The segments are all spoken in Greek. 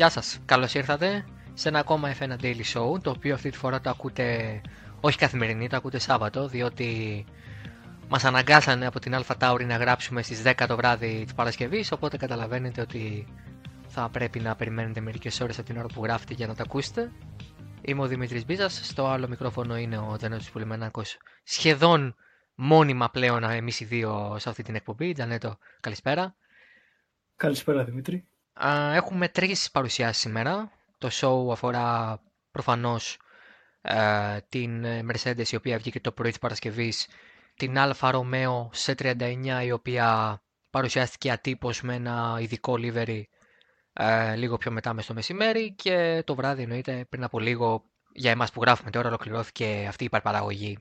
Γεια σας, καλώς ήρθατε σε ένα ακόμα F1 Daily Show, το οποίο αυτή τη φορά το ακούτε όχι καθημερινή, το ακούτε Σάββατο, διότι μας αναγκάσανε από την Alpha Tauri να γράψουμε στις 10 το βράδυ της Παρασκευής, οπότε καταλαβαίνετε ότι θα πρέπει να περιμένετε μερικές ώρες από την ώρα που γράφετε για να τα ακούσετε. Είμαι ο Δημήτρης Μπίζας, στο άλλο μικρόφωνο είναι ο Τζανέτος Πουλημενάκος, σχεδόν μόνιμα πλέον εμείς οι δύο σε αυτή την εκπομπή. Τζανέτο, καλησπέρα. Καλησπέρα Δημήτρη. Έχουμε τρεις παρουσιάσεις σήμερα. Το show αφορά προφανώς ε, την Mercedes η οποία βγήκε το πρωί της Παρασκευής, την Alfa Romeo C39 η οποία παρουσιάστηκε ατύπως με ένα ειδικό livery ε, λίγο πιο μετά μες στο μεσημέρι και το βράδυ εννοείται πριν από λίγο για εμάς που γράφουμε τώρα ολοκληρώθηκε αυτή η παραπαραγωγή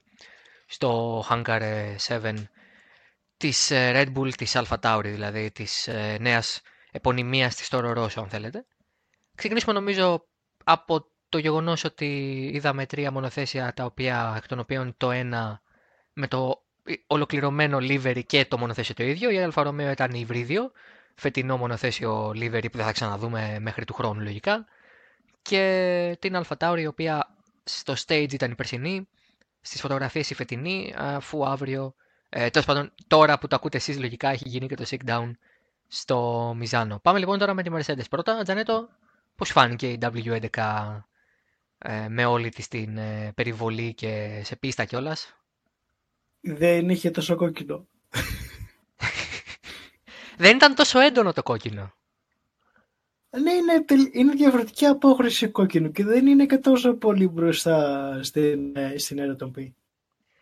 στο Hangar 7 της ε, Red Bull της Alpha Tauri δηλαδή της νέας επωνυμίας της Toro Rosso αν θέλετε. Ξεκινήσουμε νομίζω από το γεγονός ότι είδαμε τρία μονοθέσια τα οποία, εκ των οποίων το ένα με το ολοκληρωμένο livery και το μονοθέσιο το ίδιο. Η Alfa Romeo ήταν υβρίδιο, φετινό μονοθέσιο livery που δεν θα ξαναδούμε μέχρι του χρόνου λογικά. Και την Alfa Tauri η οποία στο stage ήταν η περσινή, στις φωτογραφίες η φετινή, αφού αύριο, ε, τέλος πάντων τώρα που το ακούτε εσείς λογικά έχει γίνει και το sit down στο Μιζάνο. Πάμε λοιπόν τώρα με τη Mercedes. Πρώτα, Τζανέτο, πώς φάνηκε η W11 ε, με όλη της την ε, περιβολή και σε πίστα κιόλας; Δεν είχε τόσο κόκκινο. Δεν ήταν τόσο έντονο το κόκκινο. Ναι, είναι, είναι διαφορετική απόχρωση κόκκινου και δεν είναι και τόσο πολύ μπροστά στην, ε, στην αεροτομπή.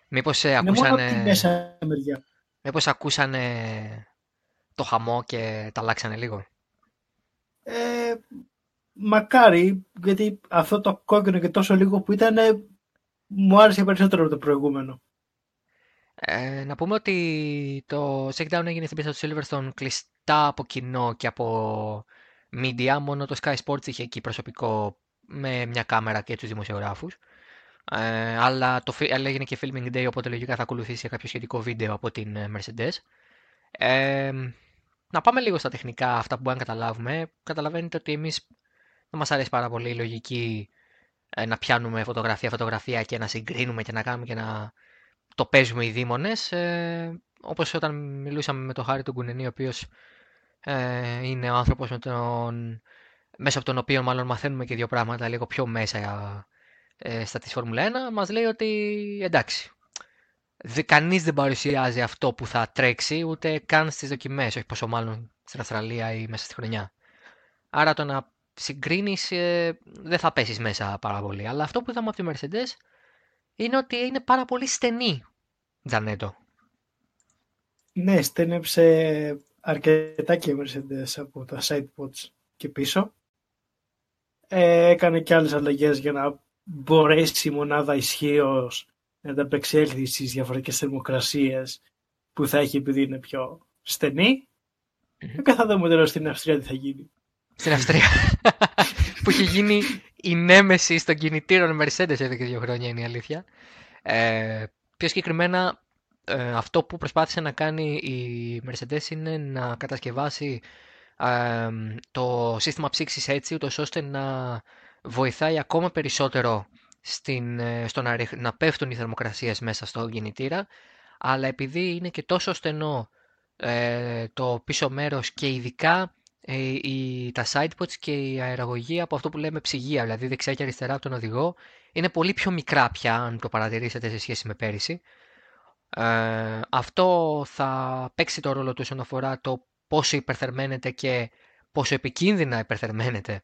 Μήπως ε, ακούσανε... Μόνο μέσα μεριά. Μήπως ακούσανε το χαμό και τα αλλάξανε λίγο. Ε, μακάρι, γιατί αυτό το κόκκινο και τόσο λίγο που ήταν μου άρεσε περισσότερο από το προηγούμενο. Ε, να πούμε ότι το Shakedown έγινε στην πίστα του Silverstone κλειστά από κοινό και από media. Μόνο το Sky Sports είχε εκεί προσωπικό με μια κάμερα και τους δημοσιογράφους. Ε, αλλά, το, αλλά έγινε και filming day, οπότε λογικά θα ακολουθήσει κάποιο σχετικό βίντεο από την ε, Mercedes. Ε, να πάμε λίγο στα τεχνικά, αυτά που μπορούμε να καταλάβουμε. Καταλαβαίνετε ότι εμείς δεν μας αρέσει πάρα πολύ η λογική ε, να πιάνουμε φωτογραφία-φωτογραφία και να συγκρίνουμε και να κάνουμε και να το παίζουμε οι δήμονες. Ε, όπως όταν μιλούσαμε με τον Χάρη του Κουνενή, ο οποίος ε, είναι ο άνθρωπος με τον, μέσα από τον οποίο μάλλον μαθαίνουμε και δύο πράγματα λίγο πιο μέσα ε, στα της Φόρμουλα 1, μας λέει ότι εντάξει, Δε, κανείς δεν παρουσιάζει αυτό που θα τρέξει ούτε καν στις δοκιμές, όχι πόσο μάλλον στην Αυστραλία ή μέσα στη χρονιά. Άρα το να συγκρίνεις ε, δεν θα πέσεις μέσα πάρα πολύ. Αλλά αυτό που είδαμε από τη Mercedes είναι ότι είναι πάρα πολύ στενή, Τζανέτο. Ναι, στένεψε αρκετά και η Mercedes από τα sidepods και πίσω. Ε, έκανε και άλλες αλλαγές για να μπορέσει η μονάδα ισχύως να ανταπεξέλθει στι διαφορετικές θερμοκρασίες που θα έχει επειδή είναι πιο στενή. Mm-hmm. Και θα δούμε τώρα στην Αυστρία τι θα γίνει. Στην Αυστρία. που έχει γίνει η νέμεση των κινητήρων Mercedes εδώ και δύο χρόνια είναι η αλήθεια. Ε, πιο συγκεκριμένα ε, αυτό που προσπάθησε να κάνει η Mercedes είναι να κατασκευάσει ε, το σύστημα ψήξης έτσι ούτως ώστε να βοηθάει ακόμα περισσότερο στην, ε, στο να, να πέφτουν οι θερμοκρασίες μέσα στο κινητήρα, αλλά επειδή είναι και τόσο στενό ε, το πίσω μέρος και ειδικά ε, η, τα sidepods και η αεραγωγή από αυτό που λέμε ψυγεία, δηλαδή δεξιά και αριστερά από τον οδηγό, είναι πολύ πιο μικρά πια, αν το παρατηρήσετε σε σχέση με πέρυσι. Ε, αυτό θα παίξει το ρόλο του όσον αφορά το πόσο υπερθερμαίνεται και πόσο επικίνδυνα υπερθερμαίνεται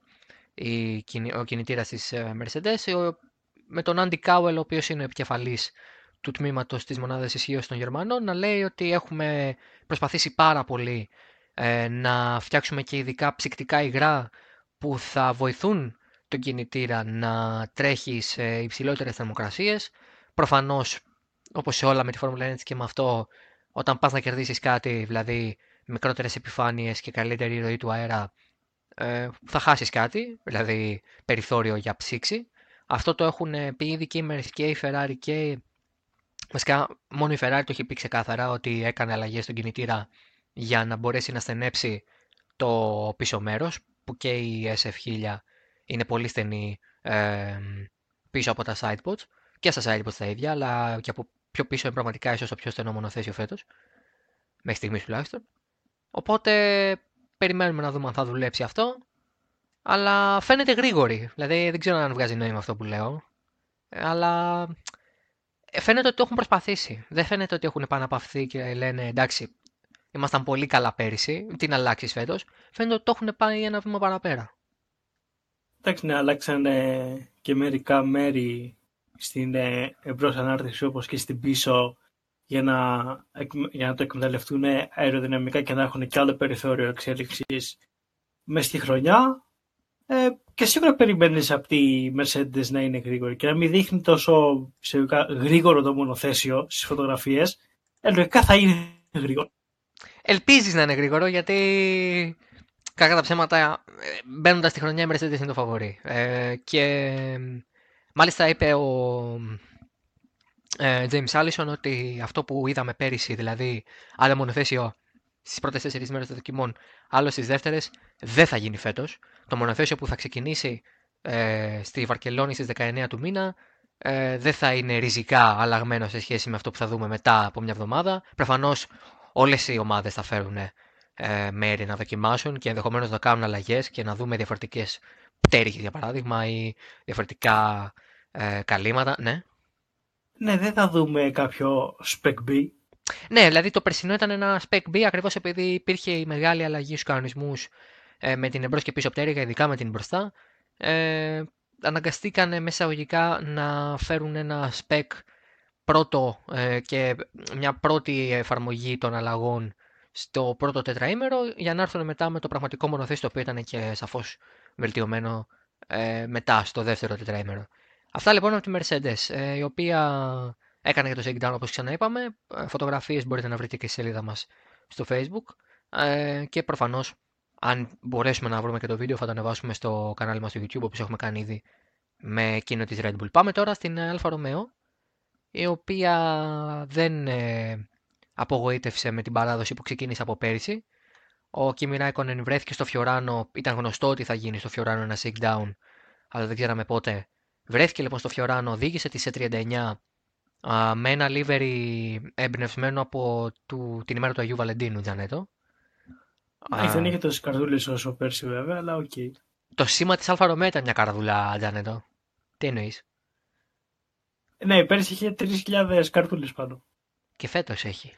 η, ο κινητήρας της Mercedes, με τον Άντι Κάουελ, ο οποίος είναι ο επικεφαλής του τμήματος της μονάδας ισχύως των Γερμανών, να λέει ότι έχουμε προσπαθήσει πάρα πολύ ε, να φτιάξουμε και ειδικά ψυκτικά υγρά που θα βοηθούν τον κινητήρα να τρέχει σε υψηλότερες θερμοκρασίες. Προφανώς, όπως σε όλα με τη Φόρμουλα 1 και με αυτό, όταν πας να κερδίσεις κάτι, δηλαδή μικρότερες επιφάνειες και καλύτερη ροή του αέρα, ε, θα χάσεις κάτι, δηλαδή περιθώριο για ψήξη. Αυτό το έχουν πει ήδη και η και η Ferrari και βασικά μόνο η Ferrari το έχει πει ξεκάθαρα ότι έκανε αλλαγές στον κινητήρα για να μπορέσει να στενέψει το πίσω μέρος που και η SF1000 είναι πολύ στενή ε, πίσω από τα sidepods και στα sidepods τα ίδια, αλλά και από πιο πίσω είναι πραγματικά ίσως το πιο στενό μονοθέσιο φέτος, μέχρι στιγμής τουλάχιστον. Οπότε περιμένουμε να δούμε αν θα δουλέψει αυτό, αλλά φαίνεται γρήγορη, δηλαδή δεν ξέρω αν βγάζει νόημα αυτό που λέω, αλλά ε, φαίνεται ότι το έχουν προσπαθήσει. Δεν φαίνεται ότι έχουν επαναπαυθεί και λένε εντάξει, ήμασταν πολύ καλά πέρυσι, τι να αλλάξεις φέτος. Φαίνεται ότι το έχουν πάει ένα βήμα παραπέρα. Εντάξει, ναι, αλλάξαν και μερικά μέρη στην ε, εμπρός ανάρτηση όπως και στην πίσω για να, για να το εκμεταλλευτούν αεροδυναμικά και να έχουν και άλλο περιθώριο εξέλιξης μέσα στη χρονιά. Ε, και σίγουρα περιμένεις από τη Mercedes να είναι γρήγορη και να μην δείχνει τόσο γρήγορο το μονοθέσιο στις φωτογραφίες. Ε, λογικά θα είναι γρήγορο. Ελπίζεις να είναι γρήγορο γιατί κακά τα ψέματα ε, μπαίνοντας στη χρονιά η Mercedes είναι το φαβορή. Ε, και μάλιστα είπε ο ε, James Allison ότι αυτό που είδαμε πέρυσι, δηλαδή άλλο μονοθέσιο στις πρώτες τέσσερις μέρες των δοκιμών, άλλο στις δεύτερες, δεν θα γίνει φέτος. Το μονοθέσιο που θα ξεκινήσει ε, στη Βαρκελόνη στις 19 του μήνα ε, δεν θα είναι ριζικά αλλαγμένο σε σχέση με αυτό που θα δούμε μετά από μια εβδομάδα. Προφανώς όλες οι ομάδες θα φέρουν ε, μέρη να δοκιμάσουν και ενδεχομένως να κάνουν αλλαγές και να δούμε διαφορετικές πτέρυγες για παράδειγμα ή διαφορετικά ε, καλύματα. Ναι. Ναι, δεν θα δούμε κάποιο spec B ναι, δηλαδή το περσινό ήταν ένα spec B ακριβώς επειδή υπήρχε η μεγάλη αλλαγή στους κανονισμούς ε, με την εμπρός και πίσω πτέρυγα, ειδικά με την μπροστά. Ε, αναγκαστήκαν μέσα αγωγικά να φέρουν ένα spec πρώτο ε, και μια πρώτη εφαρμογή των αλλαγών στο πρώτο τετραήμερο για να έρθουν μετά με το πραγματικό μονοθέσιο το οποίο ήταν και σαφώς βελτιωμένο ε, μετά στο δεύτερο τετραήμερο. Αυτά λοιπόν από τη Mercedes, ε, η οποία Έκανε και το shakedown όπως ξαναείπαμε. Ε, φωτογραφίες μπορείτε να βρείτε και στη σελίδα μας στο facebook. Ε, και προφανώς αν μπορέσουμε να βρούμε και το βίντεο θα το ανεβάσουμε στο κανάλι μας στο YouTube όπως έχουμε κάνει ήδη με εκείνο της Red Bull. Πάμε τώρα στην Alfa Romeo η οποία δεν ε, απογοήτευσε με την παράδοση που ξεκίνησε από πέρυσι. Ο Kimi Raikkonen βρέθηκε στο Φιωράνο, ήταν γνωστό ότι θα γίνει στο Φιωράνο ένα shakedown, αλλά δεν ξέραμε πότε. Βρέθηκε λοιπόν στο Φιωράνο, οδήγησε τη C39 α, με ένα livery εμπνευσμένο από του, την ημέρα του Αγίου Βαλεντίνου, Τζανέτο. Α, δεν είχε τόσες καρδούλες όσο πέρσι, βέβαια, αλλά ok. Okay. Το σήμα της Alfa Romeo ήταν μια καρδούλα, Τζανέτο. Τι εννοείς; Ναι, πέρσι είχε 3.000 καρδούλες πάνω. Και φέτος έχει.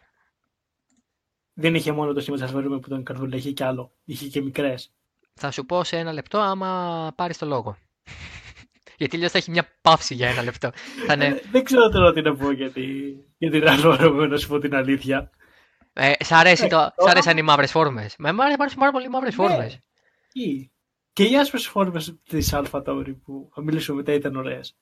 Δεν είχε μόνο το σήμα της Alfa Romeo που ήταν καρδούλα, είχε και άλλο. Είχε και μικρές. Θα σου πω σε ένα λεπτό άμα πάρεις το λόγο. Γιατί αλλιώ θα έχει μια παύση για ένα λεπτό. Θα είναι... Ε, δεν ξέρω τώρα τι να πω για, τη... για την Αλφα να σου πω την αλήθεια. Ε, σ' αρέσει το... σ' αρέσαν οι μαύρες φόρμες. Με εμά αρέσουν πάρα πολύ οι μαύρες φόρμες. Ναι. Και οι άσπρες φόρμες της Αλφα Tauri που θα μιλήσουμε μετά ήταν ωραίες.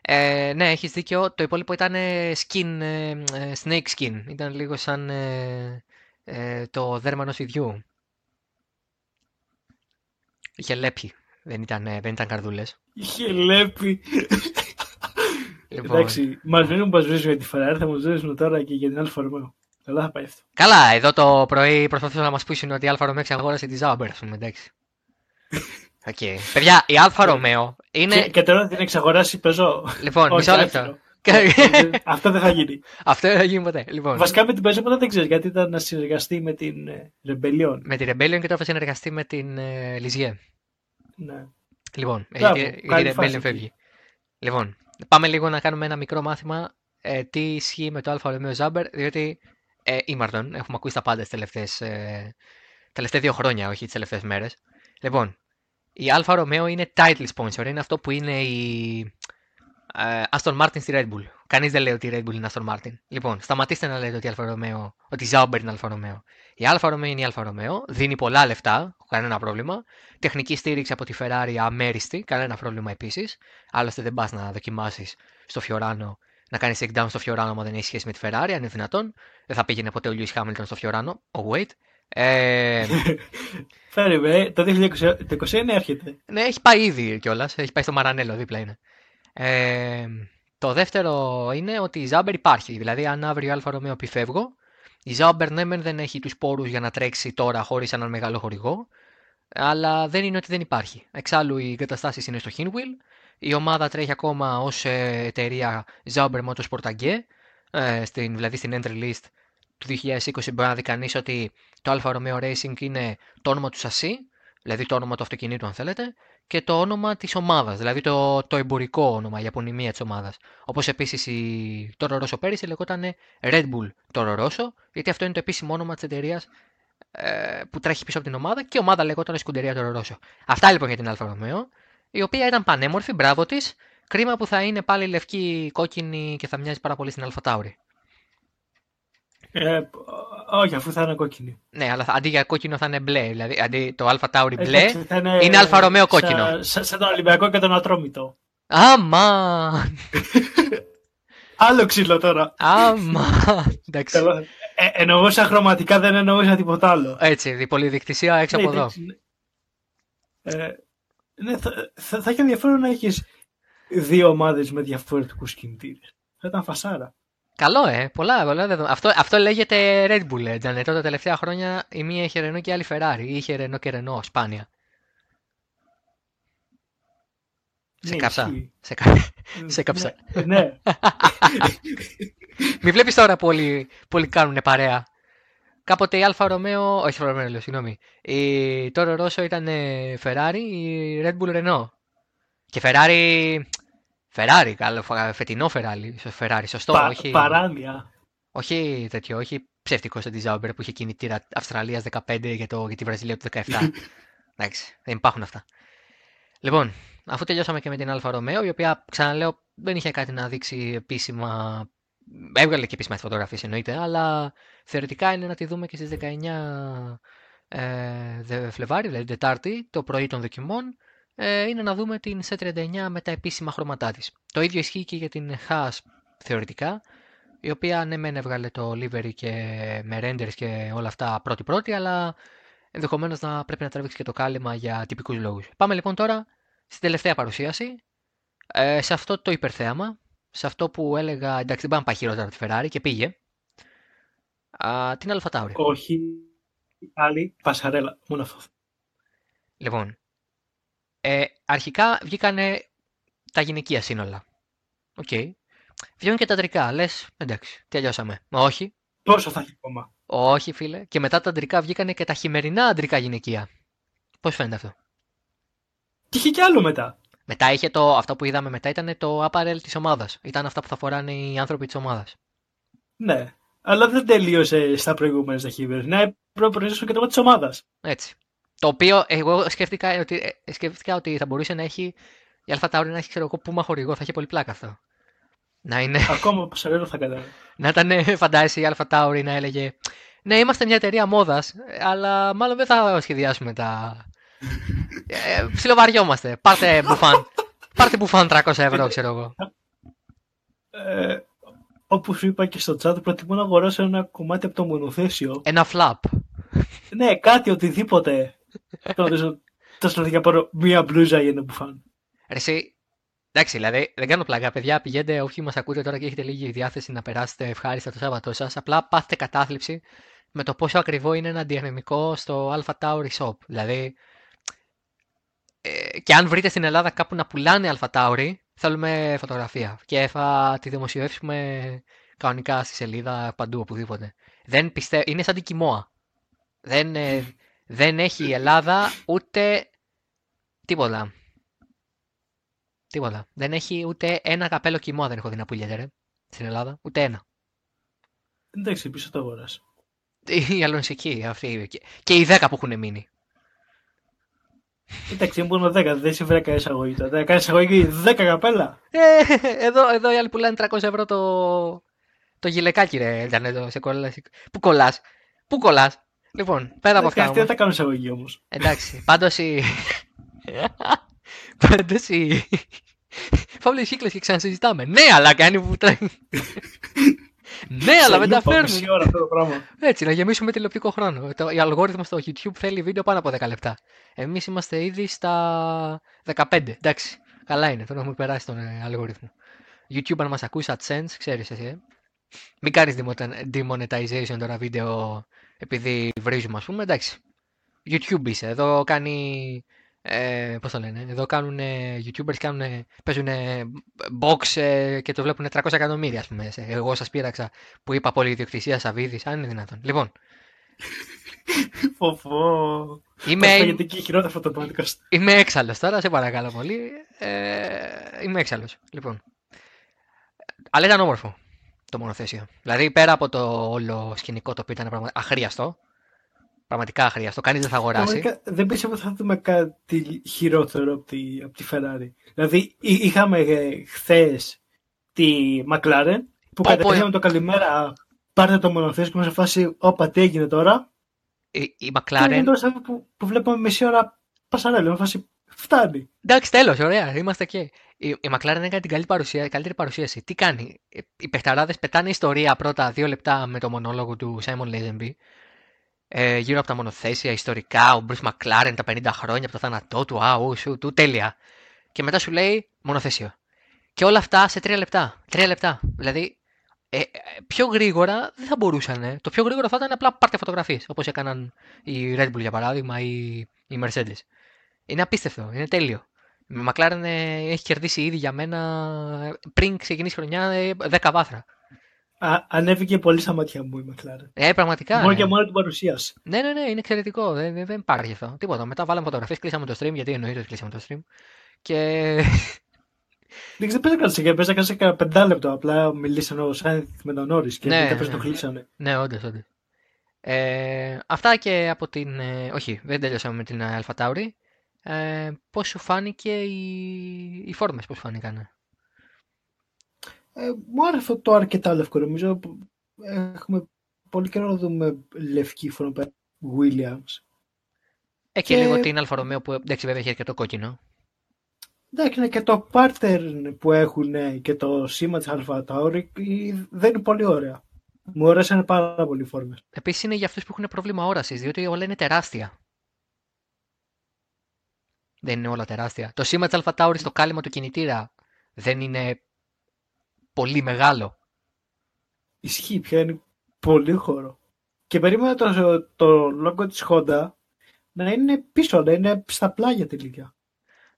Ε, ναι, έχεις δίκιο. Το υπόλοιπο ήταν skin, ε, ε, snake skin. Ήταν λίγο σαν ε, ε, το δέρμα ενός ιδιού. Είχε λέπι. Δεν ήταν, δεν ήταν καρδούλες. Είχε λέπι. Λοιπόν. Εντάξει, μας δεν μας βρίζουν για τη Ferrari, θα μας βρίζουν τώρα και για την Alfa Romeo. Καλά θα πάει αυτό. Καλά, εδώ το πρωί προσπαθούσαν να μας πείσουν ότι η Alfa Romeo εξαγόρασε τη Sauber, ας πούμε, εντάξει. Okay. Παιδιά, η Alfa Romeo είναι. Και, και τώρα την εξαγοράσει πεζό. Λοιπόν, μισό λεπτό. Αυτό δεν θα γίνει. Αυτό δεν θα γίνει ποτέ. Λοιπόν. Βασικά με την Peugeot ποτέ δεν ξέρεις γιατί ήταν να συνεργαστεί με την Rebellion. Με την Rebellion και τώρα θα συνεργαστεί με την Ligier. Ναι. Λοιπόν, Μπράβο, η Rebellion φεύγει. Λοιπόν, πάμε λίγο να κάνουμε ένα μικρό μάθημα ε, τι ισχύει με το Alfa Romeo Zauber, διότι ε, ήμαρτον, έχουμε ακούσει τα πάντα τις τελευταίες, ε, τελευταία δύο χρόνια, όχι τις τελευταίες μέρες. Λοιπόν, η Alfa Romeo είναι title sponsor, είναι αυτό που είναι η ε, Aston Martin στη Red Bull. Κανείς δεν λέει ότι η Red Bull είναι Aston Martin. Λοιπόν, σταματήστε να λέτε ότι η Alfa Romeo, ότι η Zauber είναι Alfa Romeo. Η Alfa Romeo είναι η Alfa Romeo, δίνει πολλά λεφτά, κανένα πρόβλημα. Τεχνική στήριξη από τη Ferrari αμέριστη, κανένα πρόβλημα επίσης. Άλλωστε δεν πας να δοκιμάσεις στο Fiorano, να κάνεις shakedown στο Fiorano, αν δεν έχει σχέση με τη Ferrari, αν είναι δυνατόν. Δεν θα πήγαινε ποτέ ο Lewis Hamilton στο Fiorano. Ο Wait. Ε... Φέρει, το 2021 έρχεται. Ναι, έχει πάει ήδη κιόλας. Έχει πάει στο Μαρανέλο, δίπλα είναι. Ε, το δεύτερο είναι ότι η Sauber υπάρχει. Δηλαδή, αν αύριο η Alfa Romeo πει φεύγω, η Ζάμπερ ναι, δεν έχει τους πόρους για να τρέξει τώρα χωρίς έναν μεγάλο χορηγό. αλλά δεν είναι ότι δεν υπάρχει. Εξάλλου οι εγκαταστάσεις είναι στο Hinwil. Η ομάδα τρέχει ακόμα ως εταιρεία Zauber Motorsport AG, ε, στην, δηλαδή στην entry list του 2020 μπορεί να δει κανείς ότι το Alfa Romeo Racing είναι το όνομα του σασί, δηλαδή το όνομα του αυτοκινήτου αν θέλετε, και το όνομα της ομάδας, δηλαδή το, το εμπορικό όνομα, η απονημία της ομάδας. Όπως επίσης η Toro Rosso πέρυσι λεγόταν Red Bull Toro Rosso, γιατί αυτό είναι το επίσημο όνομα της εταιρείας ε, που τρέχει πίσω από την ομάδα και η ομάδα λεγόταν Scuderia Toro Rosso. Αυτά λοιπόν για την Alfa Romeo, η οποία ήταν πανέμορφη, μπράβο της. Κρίμα που θα είναι πάλι λευκή, κόκκινη και θα μοιάζει πάρα πολύ στην Alpha Tauri. Ε, όχι, αφού θα είναι κόκκινη. Ναι, αλλά αντί για κόκκινο θα είναι μπλε. Δηλαδή, αντί το Alpha Tauri μπλε, είναι, είναι Alfa Romeo κόκκινο. Σαν σα, τον Ολυμπιακό και τον Ατρόμητο. Άμα! Άλλο ξύλο τώρα. Άμα! Εντάξει. Ε, εννοούσα χρωματικά, δεν εννοούσα τίποτα άλλο. Έτσι, η πολυδικτησία έξω από ναι, εδώ. Ε, ναι, θα, θα, θα έχει ενδιαφέρον να έχεις δύο ομάδες με διαφορετικούς κινητήρες. Θα ήταν φασάρα. Καλό, ε. Πολλά, πολλά δεδομένα. Αυτό, αυτό λέγεται Red Bull, ε, Τζανετό. Τα τελευταία χρόνια η μία είχε Renault και η άλλη Ferrari. Ή είχε Renault και Renault, σπάνια. Σε ναι, κάψα. Σε, κα... Ε, σε κάψα. Ναι. ναι. Μην βλέπεις τώρα που όλοι, όλοι κάνουν παρέα. Κάποτε η Alfa Romeo, όχι Alfa Romeo, συγγνώμη. Η Toro Rosso ήταν Ferrari, η Red Bull Renault. Και Ferrari Ferrari, καλό, φετινό Ferrari, Ferrari σωστό, Πα, όχι... Παράνοια. Όχι τέτοιο, όχι ψεύτικο σαν τη Zauber που είχε κινητήρα Αυστραλίας 15 για, το, για τη Βραζιλία του 17. Εντάξει, δεν υπάρχουν αυτά. Λοιπόν, αφού τελειώσαμε και με την Alfa Romeo, η οποία ξαναλέω δεν είχε κάτι να δείξει επίσημα. Έβγαλε και επίσημα φωτογραφίες εννοείται, αλλά θεωρητικά είναι να τη δούμε και στις 19 ε, Φλεβάρι, δηλαδή Τετάρτη, το πρωί των δοκιμών, ε, είναι να δούμε την C39 με τα επίσημα χρώματά της. Το ίδιο ισχύει και για την Haas θεωρητικά, η οποία ναι μεν έβγαλε το livery και με renders και όλα αυτά πρώτη-πρώτη, αλλά ενδεχομένως να πρέπει να τραβήξει και το κάλυμα για τυπικούς λόγους. Πάμε λοιπόν τώρα στην τελευταία παρουσίαση, ε, σε αυτό το υπερθέαμα, σε αυτό που έλεγα εντάξει δεν πάμε να πάει χειρότερα τη Ferrari και πήγε, α, την Αλφα Όχι, άλλη πασαρέλα, μόνο αυτό. Λοιπόν, ε, αρχικά βγήκανε τα γυναικεία σύνολα. Ok. Okay. Βγαίνουν και τα αντρικά. Λες, εντάξει, τελειώσαμε. Όχι. Πόσο θα έχει ακόμα. Όχι, φίλε. Και μετά τα αντρικά βγήκανε και τα χειμερινά αντρικά γυναικεία. Πώς φαίνεται αυτό; Και είχε κι άλλο μετά. Μετά είχε το. Αυτό που είδαμε μετά ήταν το apparel της ομάδας. Ήταν αυτά που θα φοράνε οι άνθρωποι της ομάδας. Ναι. Αλλά δεν τελείωσε στα προηγούμενα τα χειμερινά. Πρέπει να προηγήσω και το της ομάδας. Έτσι. Το οποίο εγώ σκέφτηκα ότι, ε, σκέφτηκα ότι θα μπορούσε να έχει η Αλφα Tauri να έχει ξέρω εγώ πούμα χορηγό, θα έχει πολύ πλάκα αυτό. Να είναι... Ακόμα πασαρέλο θα κατάλαβα. να ήταν, φαντάζεσαι, η Αλφα Tauri να έλεγε Ναι, είμαστε μια εταιρεία μόδας, αλλά μάλλον δεν θα σχεδιάσουμε τα. ε, ψιλοβαριόμαστε. Πάρτε μπουφάν. Πάρτε μπουφάν 300 ευρώ, ξέρω εγώ. Ε, Όπως σου είπα και στο chat, προτιμώ να αγοράσω ένα κομμάτι από το μονοθέσιο. Ένα φλαπ. ναι, κάτι, οτιδήποτε. Τόσο να πάρω μία μπλούζα για να μπουφάν. Εσύ, εντάξει, δηλαδή δεν κάνω πλαγά, παιδιά. Πηγαίνετε, όποιοι μας ακούτε τώρα και έχετε λίγη διάθεση να περάσετε ευχάριστα το Σάββατό σας. Απλά πάθετε κατάθλιψη με το πόσο ακριβό είναι ένα διαχρονικό στο Alpha Tauri Shop. Δηλαδή, ε, και αν βρείτε στην Ελλάδα κάπου να πουλάνε Alpha Tauri, θέλουμε φωτογραφία. Και θα τη δημοσιεύσουμε κανονικά στη σελίδα παντού, οπουδήποτε. Δεν πιστεύω, είναι σαν την κοιμόα. Δεν, ε, δεν έχει η Ελλάδα ούτε τίποτα. Τίποτα. Δεν έχει ούτε ένα καπέλο κοιμό δεν έχω δει να πουλιέται, ρε. Στην Ελλάδα. Ούτε ένα. Εντάξει, πίσω το αγοράς. Η αλωνσική αυτή. Και οι δέκα που έχουν μείνει. Εντάξει, μόνο 10, δεν συμφέρει κανένα εισαγωγή. Θα κάνει εισαγωγή 10 καπέλα. Ε, εδώ, εδώ οι άλλοι πουλάνε 300 ευρώ το, το γυλεκάκι, ρε. Ήταν εδώ, σε κολλάς. Πού κολλάς. Πού κολλάς. Λοιπόν, πέρα από αυτά. Αυτή δεν θα κάνω εισαγωγή όμως. Εντάξει, πάντως η. πάντως η. Φαύλε κύκλε και ξανασυζητάμε. Ναι, αλλά κάνει που τρέχει. ναι, αλλά δεν τα φέρνουν. Έτσι, να γεμίσουμε τηλεοπτικό χρόνο. Το, η αλγόριθμο στο YouTube θέλει βίντεο πάνω από 10 λεπτά. Εμείς είμαστε ήδη στα 15. Εντάξει, καλά είναι. Τον έχουμε περάσει τον ε, αλγόριθμο. YouTube, αν μας ακούει AdSense, ξέρεις εσύ. Ε. Μην κάνεις demonetization τώρα βίντεο επειδή βρίζουμε, ας πούμε, εντάξει. YouTube είσαι. Εδώ κάνει. Ε, πώς το λένε, εδώ κάνουν YouTubers, κάνουν, παίζουν box ε, και το βλέπουν 300 εκατομμύρια, ας πούμε. Εγώ σας πείραξα που είπα πολυδιοκτησία Σαββίδης, αν είναι δυνατόν. Λοιπόν, Φοφό. Είμαι- Είμαι... Γιατί και χειρότερο αυτό το podcast; Είμαι έξαλλος τώρα, σε παρακαλώ πολύ. Ε, είμαι έξαλλος. Λοιπόν. Αλλά ήταν όμορφο το μονοθέσιο. Δηλαδή πέρα από το όλο σκηνικό το οποίο ήταν πράγμα... αχρίαστο. Πραγματικά αχρίαστο. Κανείς δεν θα αγοράσει. Πραγματικά, δεν πίστευα ότι θα δούμε κάτι χειρότερο από τη, από τη Ferrari. Δηλαδή εί- είχαμε ε, χθες τη McLaren που Πω, πω, κατευθείαν με το καλημέρα πάρτε το μονοθέσιο και μας σε φάση όπα τι έγινε τώρα. Η, η Και McLaren. είναι τώρα σαν που, που βλέπαμε μισή ώρα πασαρέλα. Με φάση φτάνει. Εντάξει, τέλος, ωραία, είμαστε εκεί. Η, η McLaren έκανε την καλή παρουσία, καλύτερη παρουσίαση. Τι κάνει, Ε, οι παιχταράδες πετάνε ιστορία πρώτα δύο λεπτά με το μονόλογο του Simon Lazenby. Ε, γύρω από τα μονοθέσια, ιστορικά, ο Bruce McLaren τα 50 χρόνια από το θάνατό του, α, ου, σου, του, τέλεια. Και μετά σου λέει μονοθέσιο. Και όλα αυτά σε τρία λεπτά. Τρία λεπτά. Δηλαδή, ε, ε, πιο γρήγορα δεν θα μπορούσαν. ε. Το πιο γρήγορο θα ήταν απλά πάρτε φωτογραφίες. Όπως έκαναν η Red Bull για παράδειγμα ή η Mercedes. Είναι απίστευτο. Είναι τέλειο. Η McLaren ε, έχει κερδίσει ήδη για μένα ε, πριν ξεκινήσει η χρονιά ε, 10 βάθρα. Α, ανέβηκε πολύ στα μάτια μου η McLaren. Ε, πραγματικά. Μόνο ε. και μόνο την παρουσίαση. Ναι, ναι, ναι, είναι εξαιρετικό. Δεν, δεν, δεν υπάρχει αυτό. Τίποτα. Μετά βάλαμε φωτογραφίες, κλείσαμε το stream, γιατί εννοείται ότι κλείσαμε το stream. Και Δεν ξέρω, παίζα κάτι παίζα κάτι σε κανένα πεντάλεπτο. Απλά μιλήσαν ο Σάινθ με τον Νόρι και Ναι, μετά πες ναι. το κλείσανε. ναι, όντως, όντως. Ε, αυτά και από την. ε, όχι, δεν τέλειωσαμε με την Αλφα Tauri. Ε, πώς σου φάνηκε οι, οι φόρμες, πώ φάνηκαν. Ε, μου άρεσε αυτό το αρκετά λευκό. Νομίζω που έχουμε πολύ καιρό να δούμε λευκή φόρμα Williams. Ε, και, Και- λίγο την Alfa Romeo που εντάξει, βέβαια έχει και το κόκκινο. Εντάξει, είναι και το pattern που έχουν και το σήμα της Alpha Tauri ε, δεν είναι πολύ ωραία. Μου αρέσαν πάρα πολύ οι φόρμες. Επίσης είναι για αυτούς που έχουν πρόβλημα όρασης, διότι όλα είναι τεράστια. Δεν είναι όλα τεράστια. Το σήμα της Alpha Tauri στο κάλυμμα του κινητήρα δεν είναι πολύ μεγάλο. Ισχύει πια, είναι πολύ χώρο. Και περίμενα το, το logo της Honda να είναι πίσω, να είναι στα πλάγια τελικά.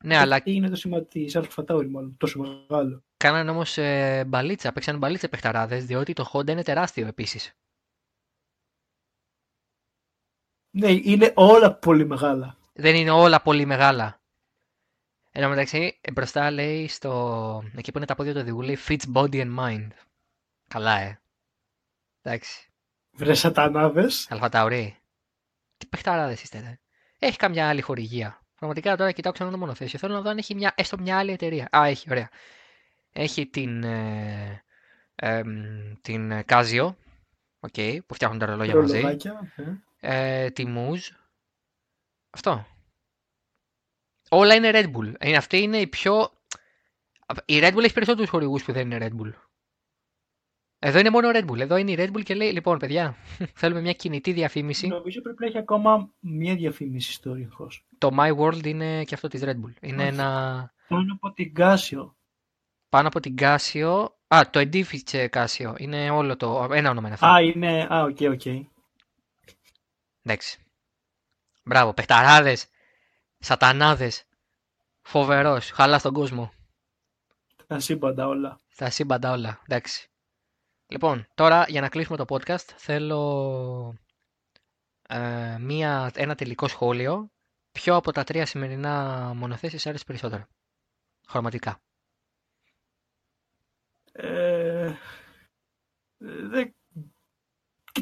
Ναι, αλλά Τι είναι το σήμα της Alpha Tauri μάλλον, τόσο μεγάλο. κάνανε όμως ε, μπαλίτσα, παίξαν μπαλίτσα παιχταράδες, διότι το Honda είναι τεράστιο επίσης. Ναι, είναι όλα πολύ μεγάλα. Δεν είναι όλα πολύ μεγάλα. Εν τω μεταξύ, ε, μπροστά λέει στο. εκεί που είναι τα πόδια του οδηγού, λέει Fits body and mind. Καλά, ε. Εντάξει. Βρε σατανάδες. AlphaTauri. Τι παιχταράδες είστε, ρε. Έχει καμιά άλλη χορηγία. Πραγματικά τώρα κοιτάω ξανά το μονοθέσιο. Θέλω να δω αν έχει μια, έστω μια άλλη εταιρεία. Α, έχει, ωραία. Έχει την. Ε, εμ, την Casio. Ok, που φτιάχνουν τα ρολόγια μαζί. Ρολογάκια. ε. Ε, τη Muse. Αυτό. Όλα είναι Red Bull. Είναι, αυτή είναι η πιο. Η Red Bull έχει περισσότερους χορηγούς που δεν είναι Red Bull. Εδώ είναι μόνο Red Bull. Εδώ είναι η Red Bull και λέει: Λοιπόν, παιδιά, θέλουμε μια κινητή διαφήμιση. Νομίζω πρέπει να έχει ακόμα μία διαφήμιση στο ρύγχος. Το My World είναι και αυτό της Red Bull. Είναι Όχι. ένα Πάνω από την Casio. πάνω από την Casio. Α, το Edifice Casio. Είναι όλο το. Ένα όνομα είναι αυτό. Α, είναι. Α, ok, ok. Εντάξει. Μπράβο, παιχταράδες, σατανάδες, φοβερός, χαλά στον κόσμο. Τα σύμπαντα όλα. Στα σύμπαντα όλα, εντάξει. Λοιπόν, τώρα για να κλείσουμε το podcast θέλω ε, μία, ένα τελικό σχόλιο. Ποιο από τα τρία σημερινά μονοθέσεις άρεσε περισσότερο; Χρωματικά. Ε, δεν...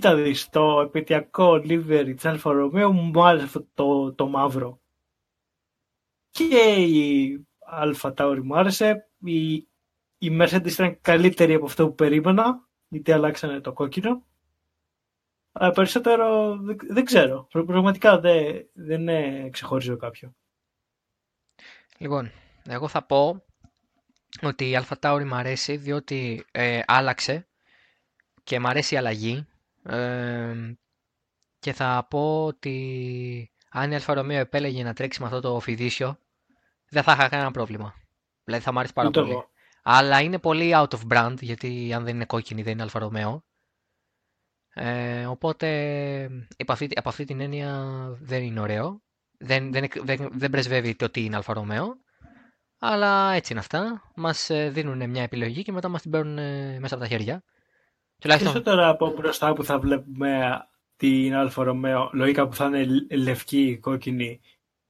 Κοίτα δεις, το επαιτειακό livery της Αλφα Ρωμαίου μου άρεσε αυτό το, το μαύρο. Και η Αλφα Tauri μου άρεσε. Η, η Mercedes ήταν καλύτερη από αυτό που περίμενα, γιατί αλλάξανε το κόκκινο. Αλλά περισσότερο δεν, δεν ξέρω. Πρα- Πραγματικά δεν, δεν ε, ξεχωρίζω κάποιο. Λοιπόν, εγώ θα πω ότι η Alpha Tauri μ' αρέσει διότι ε, άλλαξε και μ' αρέσει η αλλαγή ε, και θα πω ότι αν η Alfa Romeo επέλεγε να τρέξει με αυτό το φιδίσιο δεν θα είχα κανένα πρόβλημα. Δηλαδή θα μ' άρεσε πάρα Ούτε πολύ. εγώ. Αλλά είναι πολύ out of brand γιατί αν δεν είναι κόκκινη δεν είναι Alfa Romeo. Ε, οπότε από αυτή, από αυτή την έννοια δεν είναι ωραίο. Δεν, δεν, δεν, δεν πρεσβεύει το τι είναι Alfa Romeo. Αλλά έτσι είναι αυτά. Μας δίνουν μια επιλογή και μετά μας την παίρνουν μέσα από τα χέρια. Τουλάχιστον... τώρα από μπροστά που θα βλέπουμε την Alfa Romeo, λογικά που θα είναι λευκή, κόκκινη,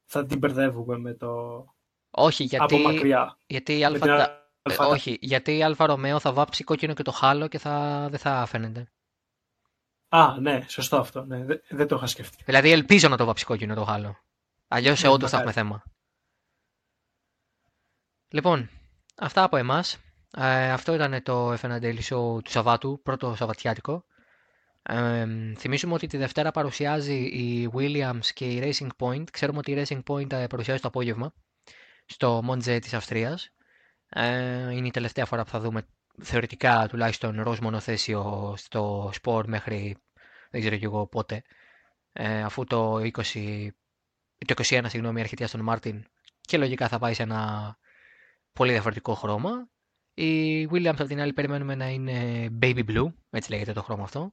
θα την μπερδεύουμε με το. Όχι, γιατί. Από μακριά. Γιατί η Αλφα... Ε, όχι, γιατί η Alfa Romeo θα βάψει κόκκινο και το halo και θα... δεν θα φαίνεται. Α, ναι, σωστό αυτό. Ναι, δεν, το είχα σκεφτεί. Δηλαδή ελπίζω να το βάψει κόκκινο το halo. Αλλιώς ναι, όντως θα έχουμε θέμα. Λοιπόν, αυτά από εμάς. Ε, αυτό ήταν το F1 Daily Show του Σαββάτου, πρώτο Σαββατιάτικο. Ε, θυμίσουμε ότι τη Δευτέρα παρουσιάζει η Williams και η Racing Point. Ξέρουμε ότι η Racing Point ε, παρουσιάζει το απόγευμα στο Μοντζέ της Αυστρίας. Ε, είναι η τελευταία φορά που θα δούμε θεωρητικά τουλάχιστον ροζ μονοθέσιο στο σπορ μέχρι δεν ξέρω και εγώ πότε. Ε, αφού το, 20, το 21 συγγνώμη έρχεται στον Μάρτιν και λογικά θα πάει σε ένα πολύ διαφορετικό χρώμα. Η Williams από την άλλη περιμένουμε να είναι baby blue, έτσι λέγεται το χρώμα αυτό.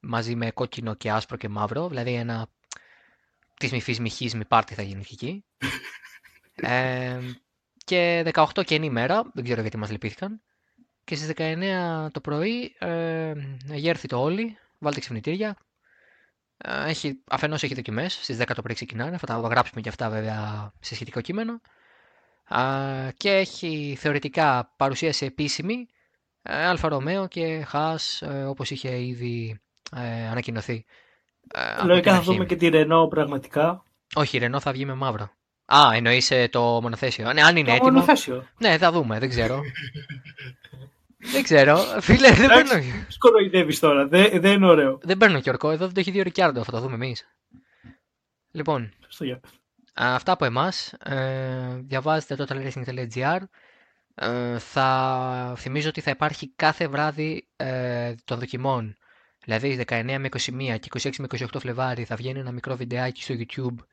μαζί με κόκκινο και άσπρο και μαύρο, δηλαδή ένα της μυφής μυχής μη πάρτι θα γίνει εκεί. ε, και 18 καινή μέρα, δεν ξέρω γιατί μας λυπήθηκαν. Και στις 19 το πρωί ε, εγερθείτε όλοι, βάλτε ξυπνητήρια. Ε, έχει, αφενός έχει δοκιμές, στις 10 το πρωί ξεκινάνε, θα τα γράψουμε και αυτά βέβαια σε σχετικό κείμενο. Ε, και έχει θεωρητικά παρουσίαση επίσημη ε, Alfa Romeo και Haas ε, όπως είχε ήδη ε, ανακοινωθεί. Ε, Λογικά θα δούμε και τη Renault πραγματικά. Όχι, η Renault θα βγει με μαύρο. Α, εννοείς ε, το μονοθέσιο. Ναι, αν είναι το έτοιμο. Μονοθέσιο. Ναι, θα δούμε, δεν ξέρω. δεν ξέρω. Φίλε, δεν παίρνω. Σκοροϊδεύεις τώρα, δεν, δεν είναι ωραίο. Δεν παίρνω και ορκό, εδώ δεν το έχει δει ο Ρικιάρντο, θα το δούμε εμείς. Λοιπόν. Στο γεια. Αυτά από εμάς. Ε, διαβάζετε το totalracing.gr. Ε, θα θυμίζω ότι θα υπάρχει κάθε βράδυ ε, των δοκιμών. Δηλαδή 19 με 21 και 26 με 28 Φλεβάρι θα βγαίνει ένα μικρό βιντεάκι στο YouTube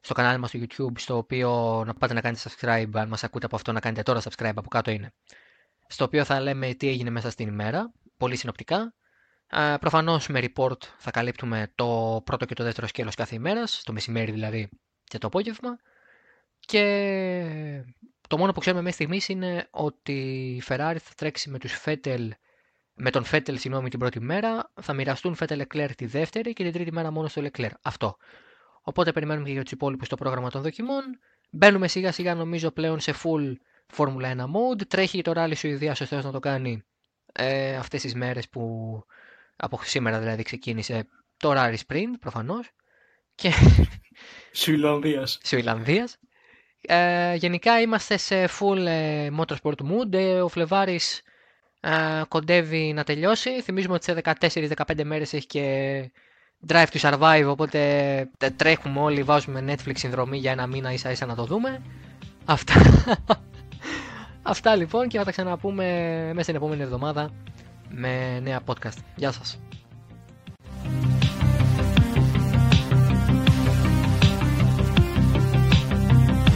στο κανάλι μας στο YouTube, στο οποίο να πάτε να κάνετε subscribe, αν μας ακούτε από αυτό να κάνετε τώρα subscribe, από κάτω είναι. Στο οποίο θα λέμε τι έγινε μέσα στην ημέρα, πολύ συνοπτικά. Ε, προφανώς με report θα καλύπτουμε το πρώτο και το δεύτερο σκέλος κάθε ημέρας, το μεσημέρι δηλαδή και το απόγευμα. Και το μόνο που ξέρουμε μέχρι στιγμής είναι ότι η Ferrari θα τρέξει με, τους Vettel, με τον Vettel συγγνώμη, την πρώτη μέρα, θα μοιραστούν Vettel Leclerc τη δεύτερη και την τρίτη μέρα μόνο στο Leclerc. Αυτό. Οπότε περιμένουμε και για τους υπόλοιπους το πρόγραμμα των δοκιμών. Μπαίνουμε σιγά σιγά νομίζω πλέον σε full Formula 1 mode. Τρέχει το ράλι Σουηδίας ο Θεός να το κάνει ε, αυτές τις μέρες που από σήμερα δηλαδή ξεκίνησε το ράλι sprint προφανώς. Και... Σουηλανδίας. Ε, γενικά είμαστε σε full ε, motorsport mood. Ε, ο Φλεβάρης ε, κοντεύει να τελειώσει. Θυμίζουμε ότι σε 14-15 μέρες έχει και Drive to Survive, οπότε τρέχουμε όλοι, βάζουμε Netflix συνδρομή για ένα μήνα ίσα ίσα να το δούμε. Αυτά. Αυτά λοιπόν και θα τα ξαναπούμε μέσα στην επόμενη εβδομάδα με νέα podcast. Γεια σας.